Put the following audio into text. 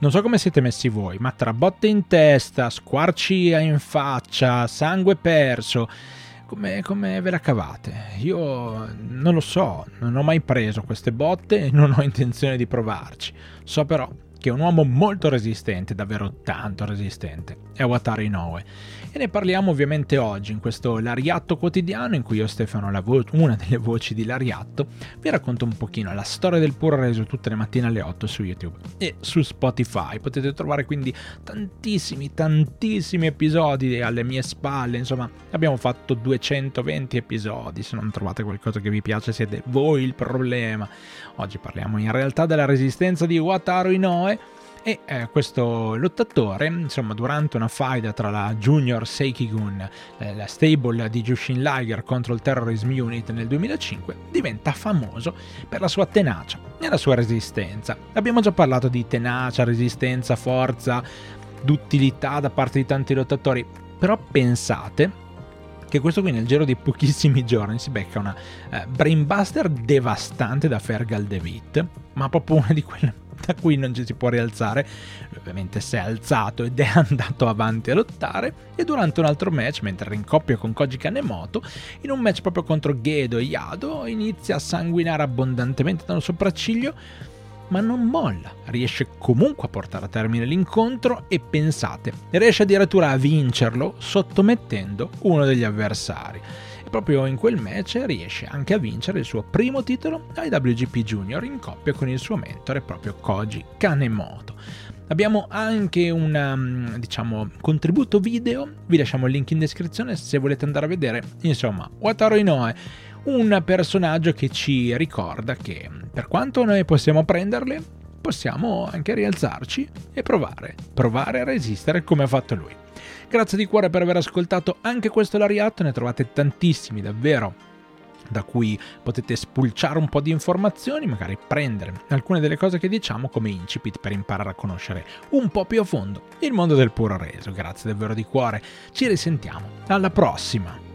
Non so come siete messi voi, ma tra botte in testa, squarci in faccia, sangue perso, come, come, ve la cavate? Io non lo so, non ho mai preso queste botte e non ho intenzione di provarci. So però che è un uomo molto resistente, davvero tanto resistente, è Watari Inoue e ne parliamo ovviamente oggi in questo Lariatto quotidiano in cui io Stefano, vo- una delle voci di Lariatto, vi racconto un pochino la storia del puro reso tutte le mattine alle 8 su YouTube e su Spotify. Potete trovare quindi tantissimi, tantissimi episodi alle mie spalle, insomma abbiamo fatto 220 episodi, se non trovate qualcosa che vi piace siete voi il problema. Oggi parliamo in realtà della resistenza di Wataru Inoue e eh, questo lottatore, insomma, durante una faida tra la Junior Seikigun, eh, la stable di Jushin Liger contro il Terrorism Unit nel 2005, diventa famoso per la sua tenacia e la sua resistenza. Abbiamo già parlato di tenacia, resistenza, forza, d'utilità da parte di tanti lottatori, però pensate che questo qui nel giro di pochissimi giorni si becca una eh, brainbuster devastante da Fergal DeVitt, ma proprio una di quelle da cui non ci si può rialzare. ovviamente si è alzato ed è andato avanti a lottare. E durante un altro match, mentre era in coppia con Koji Kanemoto, in un match proprio contro Gedo e Yado, inizia a sanguinare abbondantemente da un sopracciglio ma non molla, riesce comunque a portare a termine l'incontro e pensate, riesce addirittura a vincerlo sottomettendo uno degli avversari proprio in quel match riesce anche a vincere il suo primo titolo ai WGP Junior in coppia con il suo mentore proprio Koji Kanemoto. Abbiamo anche un um, diciamo, contributo video, vi lasciamo il link in descrizione se volete andare a vedere. Insomma, Wataru Inoue, un personaggio che ci ricorda che per quanto noi possiamo prenderle, possiamo anche rialzarci e provare, provare a resistere come ha fatto lui. Grazie di cuore per aver ascoltato anche questo Lariat, ne trovate tantissimi davvero da cui potete spulciare un po' di informazioni, magari prendere alcune delle cose che diciamo come incipit per imparare a conoscere un po' più a fondo il mondo del puro reso. Grazie davvero di cuore, ci risentiamo, alla prossima!